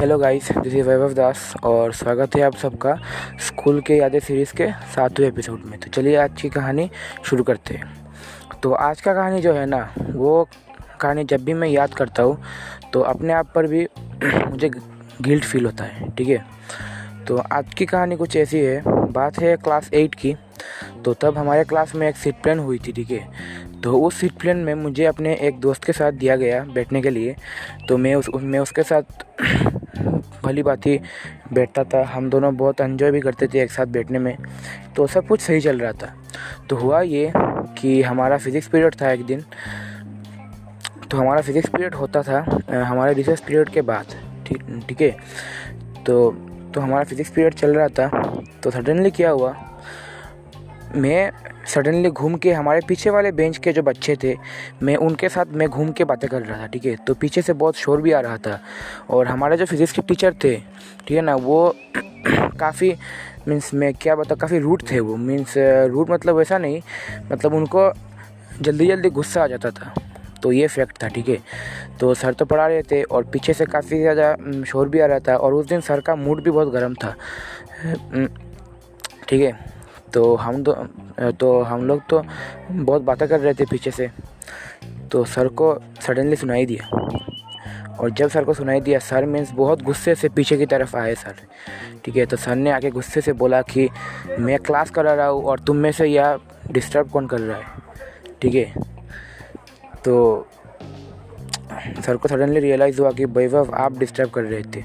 Hello guys this is Vaibhav Das और स्वागत है आप सबका स्कूल के यादें सीरीज़ के सातवें एपिसोड में। तो चलिए आज की कहानी शुरू करते हैं। तो आज का कहानी जो है ना, वो कहानी जब भी मैं याद करता हूँ तो अपने आप पर भी मुझे गिल्ट फील होता है, ठीक है? तो आज की कहानी कुछ ऐसी है, बात है क्लास एट की तो तब हमारे क्लास में एक सीट प्लान हुई थी, ठीक है? तो उस सीट प्लान में मुझे अपने एक दोस्त के साथ दिया गया बैठने के लिए। तो मैं उस, मैं उसके साथ भली बात ही बैठता था। हम दोनों बहुत एंजॉय भी करते थे एक साथ बैठने में। तो सब कुछ सही चल रहा था। तो हुआ ये कि हमारा फिज़िक्स पीरियड था एक दिन। तो हमारा फिज़िक्स पीरियड होता था हमारे रिसर्च पीरियड के बाद ठीक ठीक है? तो तो हमारा फिज़िक्स पीरियड चल रहा था। तो सडनली क्या हुआ मैं सडनली घूम के हमारे पीछे वाले बेंच के जो बच्चे थे, मैं उनके साथ मैं घूम के बातें कर रहा था, ठीक है? तो पीछे से बहुत शोर भी आ रहा था। और हमारे जो फिज़िक्स के टीचर थे, ठीक है ना, वो काफ़ी मीन्स मैं क्या बता काफ़ी रूट थे वो। मीन्स रूट मतलब वैसा नहीं मतलब उनको जल्दी जल्दी गुस्सा आ जाता था। तो ये फैक्ट था, ठीक है? तो सर तो पढ़ा रहे थे और पीछे से काफ़ी ज़्यादा शोर भी आ रहा था और उस दिन सर का मूड भी बहुत गर्म था। ठीक है? तो हम दो तो हम लोग तो बहुत बातें कर रहे थे पीछे से। तो सर को सडनली सुनाई दिया। और जब सर को सुनाई दिया, सर मीन्स बहुत गुस्से से पीछे की तरफ़ आए सर। ठीक है तो सर ने आके गुस्से से बोला कि, मैं क्लास करा रहा हूँ और तुम में से यह डिस्टर्ब कौन कर रहा है? ठीक है तो सर को सडनली रियलाइज़ हुआ कि, वैभव, आप डिस्टर्ब कर रहे थे।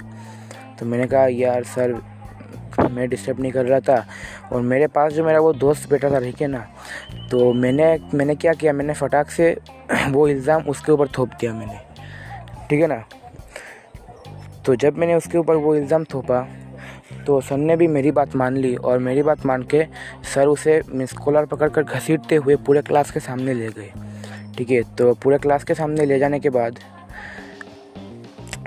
तो मैंने कहा, यार सर, मैं डिस्टर्ब नहीं कर रहा था। और मेरे पास जो मेरा वो दोस्त बैठा था, ठीक है ना? तो मैंने मैंने क्या किया, मैंने फटाक से वो इल्ज़ाम उसके ऊपर थोप दिया मैंने, ठीक है ना? तो जब मैंने उसके ऊपर वो इल्ज़ाम थोपा तो सर ने भी मेरी बात मान ली और मेरी बात मान के सर उसे मिस कॉलर पकड़ कर घसीटते हुए पूरे क्लास के सामने ले गए, ठीक है? तो पूरे क्लास के सामने ले जाने के बाद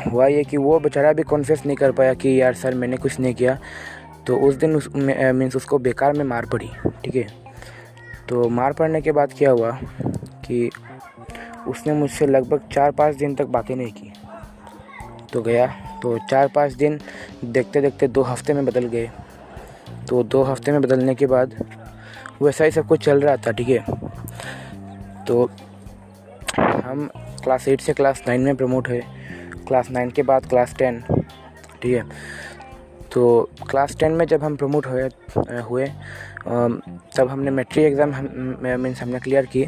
हुआ ये कि वो बेचारा भी कॉन्फेस नहीं कर पाया कि यार सर मैंने कुछ नहीं किया। तो उस दिन उस मीन्स उसको बेकार में मार पड़ी, ठीक है? तो मार पड़ने के बाद क्या हुआ कि उसने मुझसे लगभग चार पाँच दिन तक बातें नहीं की। तो गया तो चार पाँच दिन देखते देखते दो हफ़्ते में बदल गए। तो दो हफ़्ते में बदलने के बाद वैसा ही सब कुछ चल रहा था, ठीक है? तो हम क्लास एट से क्लास नाइन में प्रमोट हुए। क्लास नाइन के बाद क्लास टेन, ठीक है? तो क्लास टेन में जब हम प्रमोट हुए हुए तब हमने मैट्रिक एग्ज़ाम मीन्स हमने क्लियर की।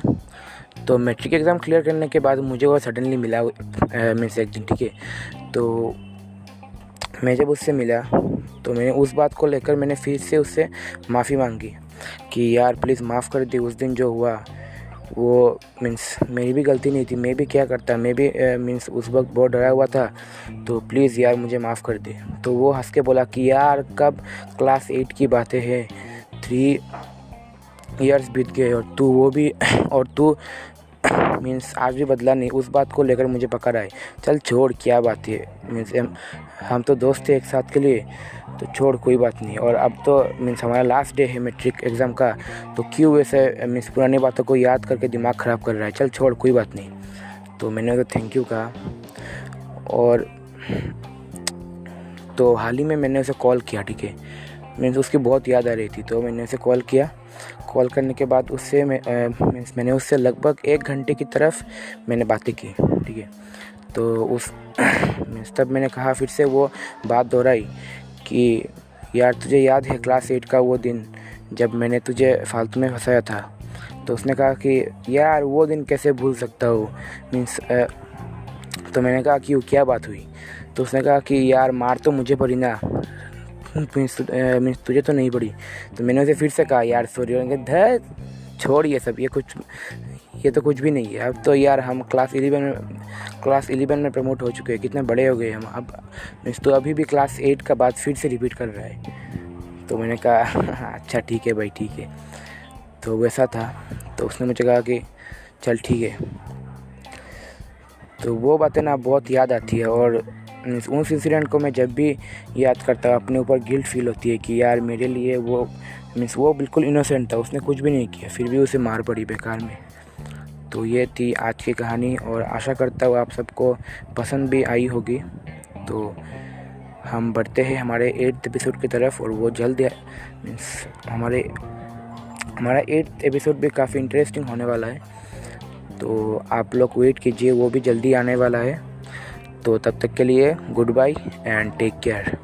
तो मैट्रिक एग्ज़ाम क्लियर करने के बाद मुझे वो सडनली मिला मीन्स एक दिन ठीक है? तो मैं जब उससे मिला तो मैंने उस बात को लेकर मैंने फिर से उससे माफ़ी मांगी कि, यार प्लीज़ माफ़ कर दी, उस दिन जो हुआ वो मीन्स मेरी भी गलती नहीं थी, मैं भी क्या करता, मैं भी मीन्स उस वक्त बहुत डरा हुआ था तो प्लीज़ यार मुझे माफ़ कर दे। तो वो हंस के बोला कि यार कब क्लास एट की बातें हैं थ्री ईयर्स बीत गए और तू वो भी, और तू मीन्स आज भी बदला नहीं, उस बात को लेकर मुझे पकड़ आए। चल छोड़, क्या बात है? मीन्स हम तो दोस्त थे एक साथ के लिए तो छोड़ कोई बात नहीं। और अब तो मीन्स हमारा लास्ट डे है मेट्रिक एग्ज़ाम का तो क्यों वैसे मीन्स पुरानी बातों को याद करके दिमाग ख़राब कर रहा है? चल छोड़, कोई बात नहीं। तो मैंने तो थैंक यू कहा। और तो हाल ही में मैंने उसे कॉल किया, ठीक है? मीन्स उसकी बहुत याद आ रही थी तो मैंने उसे कॉल किया। कॉल करने के बाद उससे मैं मैंने उससे लगभग एक घंटे की तरफ़ मैंने बातें की, ठीक है? तो उस तब मैंने कहा, फिर से वो बात दोहराई कि, यार, तुझे याद है क्लास एट का वो दिन जब मैंने तुझे फालतू में फंसाया था? तो उसने कहा कि, यार, वो दिन कैसे भूल सकता हूँ? मीन्स तो मैंने कहा कि, वो क्या बात हुई? तो उसने कहा कि, यार, मार तो मुझे पड़ी ना। मीन्स तुझे तो नहीं पड़ी। तो मैंने उसे फिर से कहा, यार सॉरी धर, छोड़ ये सब, ये कुछ, ये तो कुछ भी नहीं है। अब तो यार हम क्लास इलेवन में क्लास इलेवन में प्रमोट हो चुके हैं। कितने बड़े हो गए हम। अब मीन्स तो अभी भी क्लास एट का बात फिर से रिपीट कर रहा है। तो मैंने कहा अच्छा ठीक है भाई, ठीक है। तो वैसा था। तो उसने मुझे कहा कि, चल, ठीक है। तो वो बातें ना बहुत याद आती है और उस इंसिडेंट को मैं जब भी याद करता हूँ, अपने ऊपर गिल्ट फील होती है कि यार मेरे लिए वो मीन्स वो बिल्कुल इनोसेंट था, उसने कुछ भी नहीं किया, फिर भी उसे मार पड़ी बेकार में। तो ये थी आज की कहानी और आशा करता हूँ आप सबको पसंद भी आई होगी। तो हम बढ़ते हैं हमारे एट्थ एपिसोड की तरफ़ और वो जल्द मीन्स हमारे, हमारा एट्थ एपिसोड भी काफ़ी इंटरेस्टिंग होने वाला है। तो आप लोग वेट कीजिए, वो भी जल्दी आने वाला है। तो तब तक के लिए goodbye and take care.